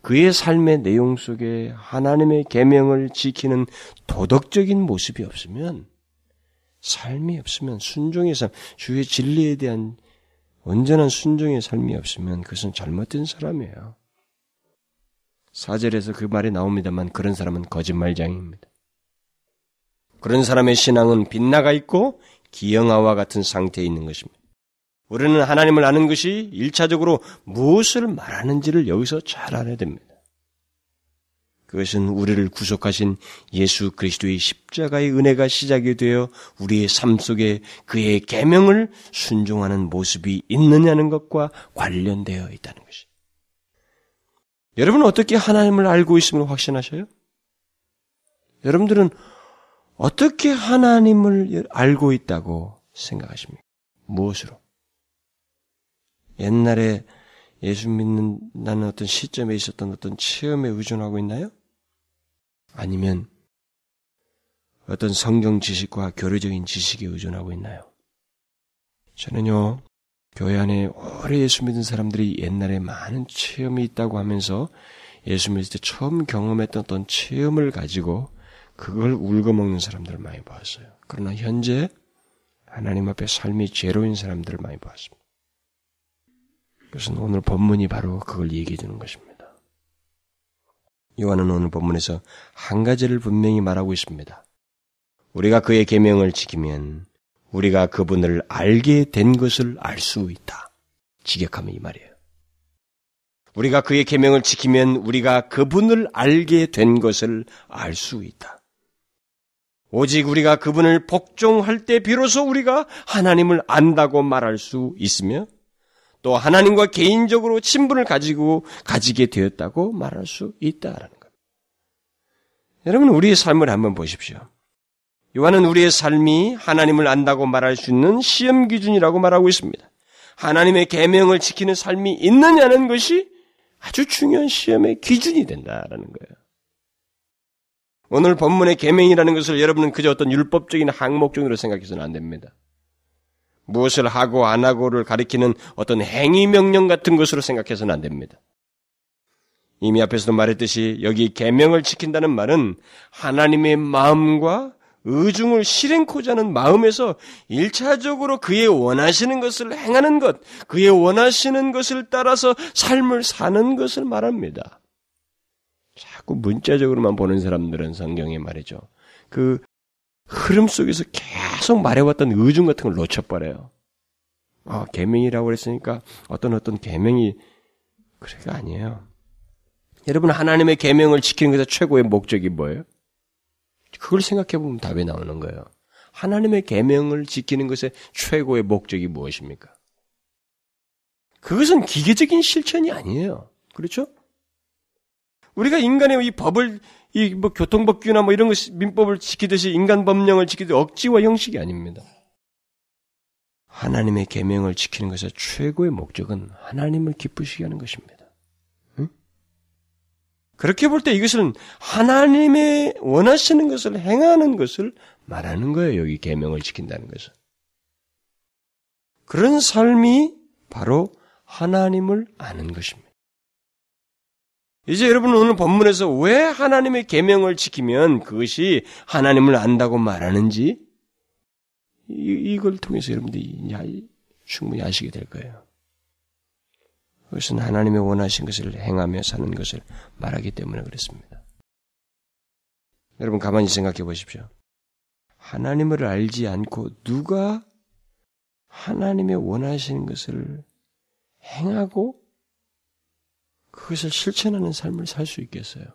그의 삶의 내용 속에 하나님의 계명을 지키는 도덕적인 모습이 없으면 삶이 없으면 순종의 삶, 주의 진리에 대한 온전한 순종의 삶이 없으면 그것은 잘못된 사람이에요. 사절에서 그 말이 나옵니다만 그런 사람은 거짓말장입니다. 그런 사람의 신앙은 빗나가 있고 기영아와 같은 상태에 있는 것입니다. 우리는 하나님을 아는 것이 일차적으로 무엇을 말하는지를 여기서 잘 알아야 됩니다. 그것은 우리를 구속하신 예수 그리스도의 십자가의 은혜가 시작이 되어 우리의 삶 속에 그의 계명을 순종하는 모습이 있느냐는 것과 관련되어 있다는 것이. 여러분은 어떻게 하나님을 알고 있음을 확신하셔요? 여러분들은 어떻게 하나님을 알고 있다고 생각하십니까? 무엇으로? 옛날에 예수 믿는다는 어떤 시점에 있었던 어떤 체험에 의존하고 있나요? 아니면 어떤 성경 지식과 교류적인 지식에 의존하고 있나요? 저는요, 교회 안에 오래 예수 믿은 사람들이 옛날에 많은 체험이 있다고 하면서 예수 믿을 때 처음 경험했던 어떤 체험을 가지고 그걸 울거먹는 사람들을 많이 보았어요. 그러나 현재 하나님 앞에 삶이 죄로인 사람들을 많이 보았습니다. 그것은 오늘 본문이 바로 그걸 얘기해 주는 것입니다. 요한은 오늘 본문에서 한 가지를 분명히 말하고 있습니다. 우리가 그의 계명을 지키면 우리가 그분을 알게 된 것을 알 수 있다. 직역하면 이 말이에요. 우리가 그의 계명을 지키면 우리가 그분을 알게 된 것을 알 수 있다. 오직 우리가 그분을 복종할 때 비로소 우리가 하나님을 안다고 말할 수 있으며 또 하나님과 개인적으로 친분을 가지고 가지게 되었다고 말할 수 있다라는 것. 여러분 우리의 삶을 한번 보십시오. 요한은 우리의 삶이 하나님을 안다고 말할 수 있는 시험 기준이라고 말하고 있습니다. 하나님의 계명을 지키는 삶이 있느냐는 것이 아주 중요한 시험의 기준이 된다라는 거예요. 오늘 본문의 계명이라는 것을 여러분은 그저 어떤 율법적인 항목 중으로 생각해서는 안 됩니다. 무엇을 하고 안 하고를 가리키는 어떤 행위 명령 같은 것으로 생각해서는 안 됩니다. 이미 앞에서도 말했듯이 여기 계명을 지킨다는 말은 하나님의 마음과 의중을 실행코자 하는 마음에서 일차적으로 그의 원하시는 것을 행하는 것, 그의 원하시는 것을 따라서 삶을 사는 것을 말합니다. 자꾸 문자적으로만 보는 사람들은 성경에 말이죠. 그 흐름 속에서 계속 말해왔던 의중 같은 걸 놓쳐버려요. 아, 계명이라고 그랬으니까 어떤 어떤 계명이 그래가 아니에요. 여러분 하나님의 계명을 지키는 것의 최고의 목적이 뭐예요? 그걸 생각해 보면 답이 나오는 거예요. 하나님의 계명을 지키는 것의 최고의 목적이 무엇입니까? 그것은 기계적인 실천이 아니에요. 그렇죠? 우리가 인간의 이 법을 이 뭐 교통법규나 뭐 이런 것 민법을 지키듯이 인간 법령을 지키듯 억지와 형식이 아닙니다. 하나님의 계명을 지키는 것의 최고의 목적은 하나님을 기쁘시게 하는 것입니다. 그렇게 볼 때 이것은 하나님의 원하시는 것을 행하는 것을 말하는 거예요. 여기 계명을 지킨다는 것은. 그런 삶이 바로 하나님을 아는 것입니다. 이제 여러분 오늘 본문에서 왜 하나님의 계명을 지키면 그것이 하나님을 안다고 말하는지 이, 걸 통해서 여러분들이 충분히 아시게 될 거예요. 그것은 하나님의 원하신 것을 행하며 사는 것을 말하기 때문에 그렇습니다. 여러분 가만히 생각해 보십시오. 하나님을 알지 않고 누가 하나님의 원하시는 것을 행하고 그것을 실천하는 삶을 살 수 있겠어요?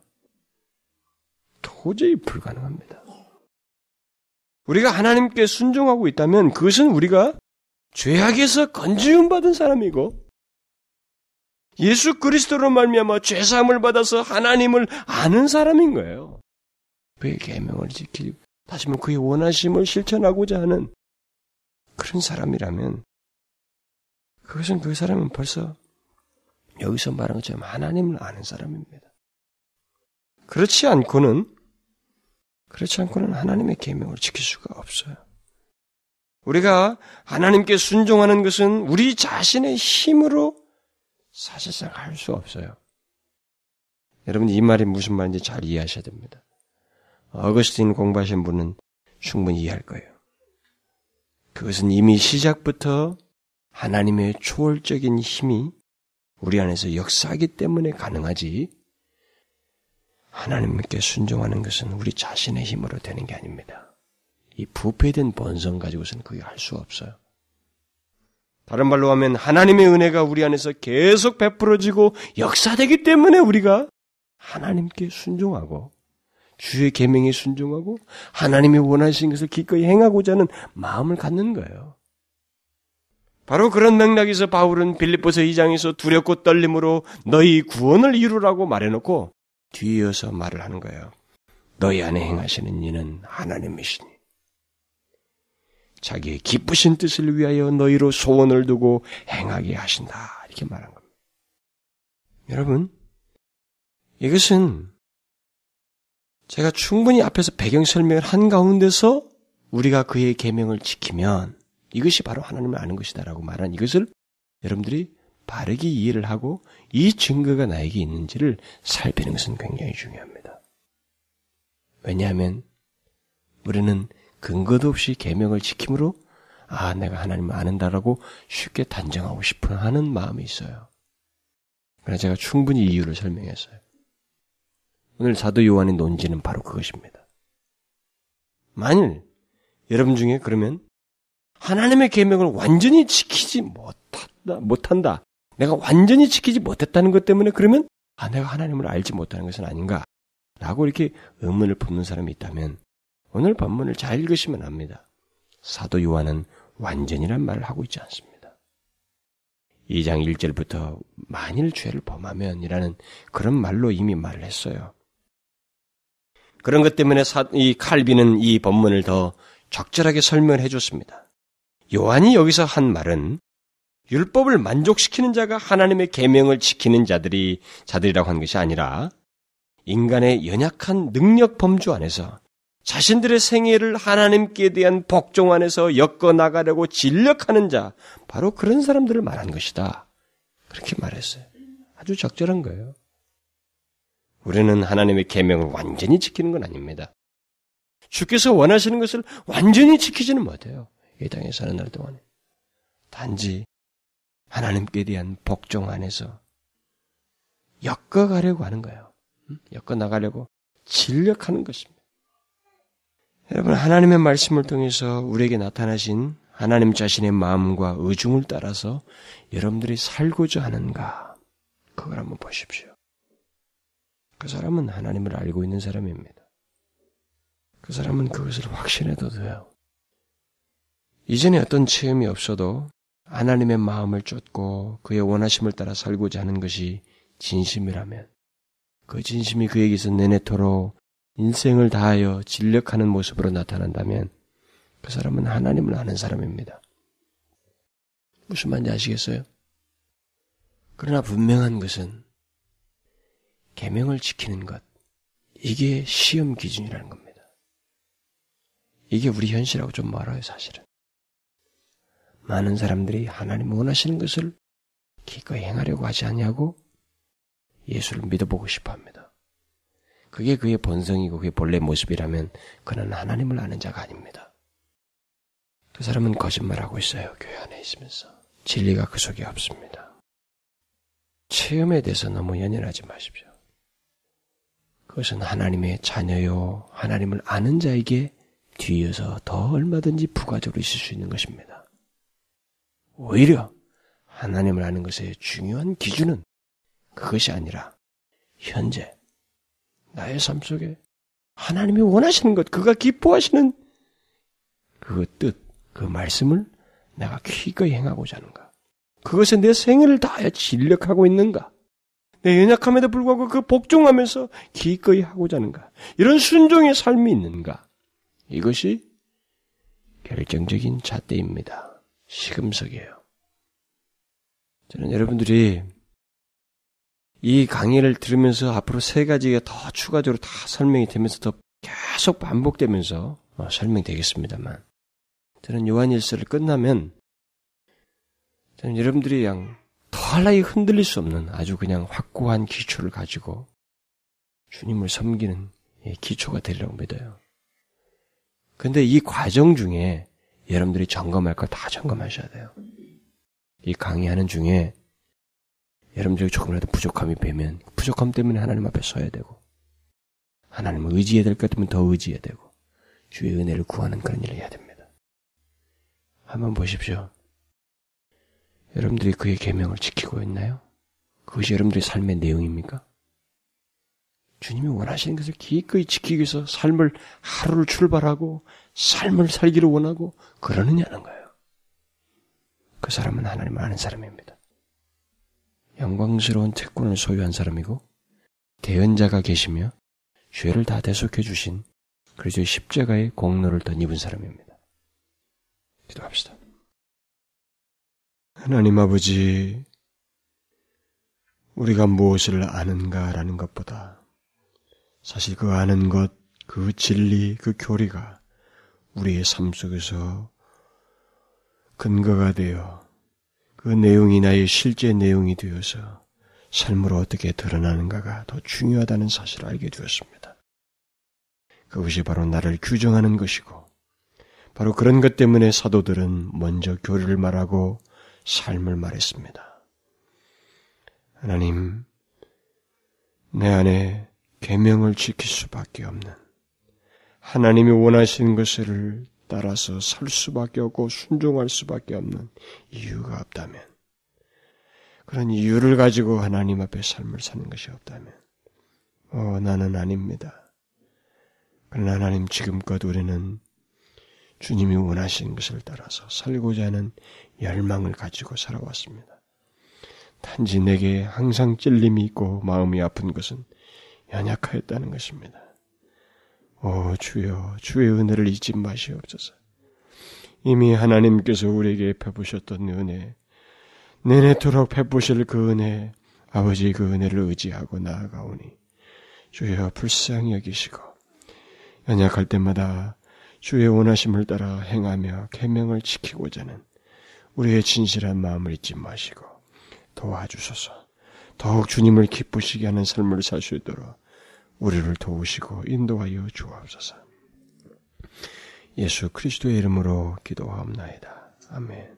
도저히 불가능합니다. 우리가 하나님께 순종하고 있다면 그것은 우리가 죄악에서 건지움 받은 사람이고 예수 그리스도로 말미암아 죄 사함을 받아서 하나님을 아는 사람인 거예요. 그의 계명을 지키고 다시 말해 그의 원하심을 실천하고자 하는 그런 사람이라면 그것은 그 사람은 벌써 여기서 말한 것처럼 하나님을 아는 사람입니다. 그렇지 않고는 그렇지 않고는 하나님의 계명을 지킬 수가 없어요. 우리가 하나님께 순종하는 것은 우리 자신의 힘으로 사실상 할 수 없어요. 여러분 이 말이 무슨 말인지 잘 이해하셔야 됩니다. 어거스틴 공부하신 분은 충분히 이해할 거예요. 그것은 이미 시작부터 하나님의 초월적인 힘이 우리 안에서 역사하기 때문에 가능하지 하나님께 순종하는 것은 우리 자신의 힘으로 되는 게 아닙니다. 이 부패된 본성 가지고서는 그게 할 수 없어요. 다른 말로 하면 하나님의 은혜가 우리 안에서 계속 베풀어지고 역사되기 때문에 우리가 하나님께 순종하고 주의 계명에 순종하고 하나님이 원하신 것을 기꺼이 행하고자 하는 마음을 갖는 거예요. 바로 그런 맥락에서 바울은 빌립보서 2장에서 두렵고 떨림으로 너희 구원을 이루라고 말해놓고 뒤이어서 말을 하는 거예요. 너희 안에 행하시는 이는 하나님이시니 자기의 기쁘신 뜻을 위하여 너희로 소원을 두고 행하게 하신다. 이렇게 말한 겁니다. 여러분, 이것은 제가 충분히 앞에서 배경 설명을 한 가운데서 우리가 그의 계명을 지키면 이것이 바로 하나님을 아는 것이다라고 말한 이것을 여러분들이 바르게 이해를 하고 이 증거가 나에게 있는지를 살피는 것은 굉장히 중요합니다. 왜냐하면 우리는 근거도 없이 계명을 지킴으로 아 내가 하나님을 아는다라고 쉽게 단정하고 싶어 하는 마음이 있어요. 그래서 제가 충분히 이유를 설명했어요. 오늘 사도 요한의 논지는 바로 그것입니다. 만일 여러분 중에 그러면 하나님의 계명을 완전히 지키지 못한다, 못한다. 내가 완전히 지키지 못했다는 것 때문에 그러면 아 내가 하나님을 알지 못하는 것은 아닌가? 라고 이렇게 의문을 품는 사람이 있다면 오늘 본문을 잘 읽으시면 압니다. 사도 요한은 완전이란 말을 하고 있지 않습니다. 2장 1절부터 만일 죄를 범하면이라는 그런 말로 이미 말을 했어요. 그런 것 때문에 이 칼비는 이 본문을 더 적절하게 설명해 줬습니다. 요한이 여기서 한 말은 율법을 만족시키는 자가 하나님의 계명을 지키는 자들이 자들이라고 한 것이 아니라 인간의 연약한 능력 범주 안에서 자신들의 생애를 하나님께 대한 복종 안에서 엮어 나가려고 진력하는 자, 바로 그런 사람들을 말한 것이다. 그렇게 말했어요. 아주 적절한 거예요. 우리는 하나님의 계명을 완전히 지키는 건 아닙니다. 주께서 원하시는 것을 완전히 지키지는 못해요. 이 땅에 사는 날 동안에. 단지 하나님께 대한 복종 안에서 엮어가려고 하는 거예요. 엮어 나가려고 진력하는 것입니다. 여러분, 하나님의 말씀을 통해서 우리에게 나타나신 하나님 자신의 마음과 의중을 따라서 여러분들이 살고자 하는가? 그걸 한번 보십시오. 그 사람은 하나님을 알고 있는 사람입니다. 그 사람은 그것을 확신해도 돼요. 이전에 어떤 체험이 없어도 하나님의 마음을 쫓고 그의 원하심을 따라 살고자 하는 것이 진심이라면 그 진심이 그에게서 내내토록 인생을 다하여 진력하는 모습으로 나타난다면 그 사람은 하나님을 아는 사람입니다. 무슨 말인지 아시겠어요? 그러나 분명한 것은 계명을 지키는 것 이게 시험 기준이라는 겁니다. 이게 우리 현실하고 좀 멀어요, 사실은. 많은 사람들이 하나님 원하시는 것을 기꺼이 행하려고 하지 않냐고 예수를 믿어보고 싶어 합니다. 그게 그의 본성이고 그의 본래 모습이라면 그는 하나님을 아는 자가 아닙니다. 그 사람은 거짓말하고 있어요. 교회 안에 있으면서. 진리가 그 속에 없습니다. 체험에 대해서 너무 연연하지 마십시오. 그것은 하나님의 자녀요, 하나님을 아는 자에게 뒤에서 더 얼마든지 부가적으로 있을 수 있는 것입니다. 오히려 하나님을 아는 것의 중요한 기준은 그것이 아니라 현재 나의 삶 속에 하나님이 원하시는 것, 그가 기뻐하시는 그 뜻, 그 말씀을 내가 기꺼이 행하고자 하는가? 그것에 내 생애를 다하여 진력하고 있는가? 내 연약함에도 불구하고 그 복종하면서 기꺼이 하고자 하는가? 이런 순종의 삶이 있는가? 이것이 결정적인 잣대입니다. 시금석이에요. 저는 여러분들이 이 강의를 들으면서 앞으로 세 가지가 더 추가적으로 다 설명이 되면서 더 계속 반복되면서 어, 설명되겠습니다만 저는 요한일서를 끝나면 저는 여러분들이 그냥 더할나위 흔들릴 수 없는 아주 그냥 확고한 기초를 가지고 주님을 섬기는 기초가 되리라고 믿어요. 근데 이 과정 중에 여러분들이 점검할 거다 점검하셔야 돼요. 이 강의하는 중에 여러분들이 조금이라도 부족함이 배면 부족함 때문에 하나님 앞에 서야 되고 하나님을 의지해야 될 것 같으면 더 의지해야 되고 주의 은혜를 구하는 그런 일을 해야 됩니다. 한번 보십시오. 여러분들이 그의 계명을 지키고 있나요? 그것이 여러분들의 삶의 내용입니까? 주님이 원하시는 것을 기꺼이 지키기 위해서 삶을 하루를 출발하고 삶을 살기를 원하고 그러느냐는 거예요. 그 사람은 하나님을 아는 사람입니다. 영광스러운 특권을 소유한 사람이고 대언자가 계시며 죄를 다 대속해 주신 그리스도의 십자가의 공로를 덧입은 사람입니다. 기도합시다. 하나님 아버지, 우리가 무엇을 아는가라는 것보다 사실 그 아는 것, 그 진리, 그 교리가 우리의 삶 속에서 근거가 되어 그 내용이 나의 실제 내용이 되어서 삶으로 어떻게 드러나는가가 더 중요하다는 사실을 알게 되었습니다. 그것이 바로 나를 규정하는 것이고, 바로 그런 것 때문에 사도들은 먼저 교리를 말하고 삶을 말했습니다. 하나님, 내 안에 계명을 지킬 수밖에 없는 하나님이 원하시는 것을 따라서 살 수밖에 없고 순종할 수밖에 없는 이유가 없다면 그런 이유를 가지고 하나님 앞에 삶을 사는 것이 없다면 어 나는 아닙니다. 그러나 하나님 지금껏 우리는 주님이 원하시는 것을 따라서 살고자 하는 열망을 가지고 살아왔습니다. 단지 내게 항상 찔림이 있고 마음이 아픈 것은 연약하였다는 것입니다. 오 주여 주의 은혜를 잊지 마시옵소서. 이미 하나님께서 우리에게 베푸셨던 은혜, 내내토록 베푸실 그 은혜, 아버지 그 은혜를 의지하고 나아가오니 주여 불쌍히 여기시고 연약할 때마다 주의 원하심을 따라 행하며 계명을 지키고자 하는 우리의 진실한 마음을 잊지 마시고 도와주소서. 더욱 주님을 기쁘시게 하는 삶을 살 수 있도록 우리를 도우시고 인도하여 주옵소서. 예수 그리스도의 이름으로 기도하옵나이다. 아멘.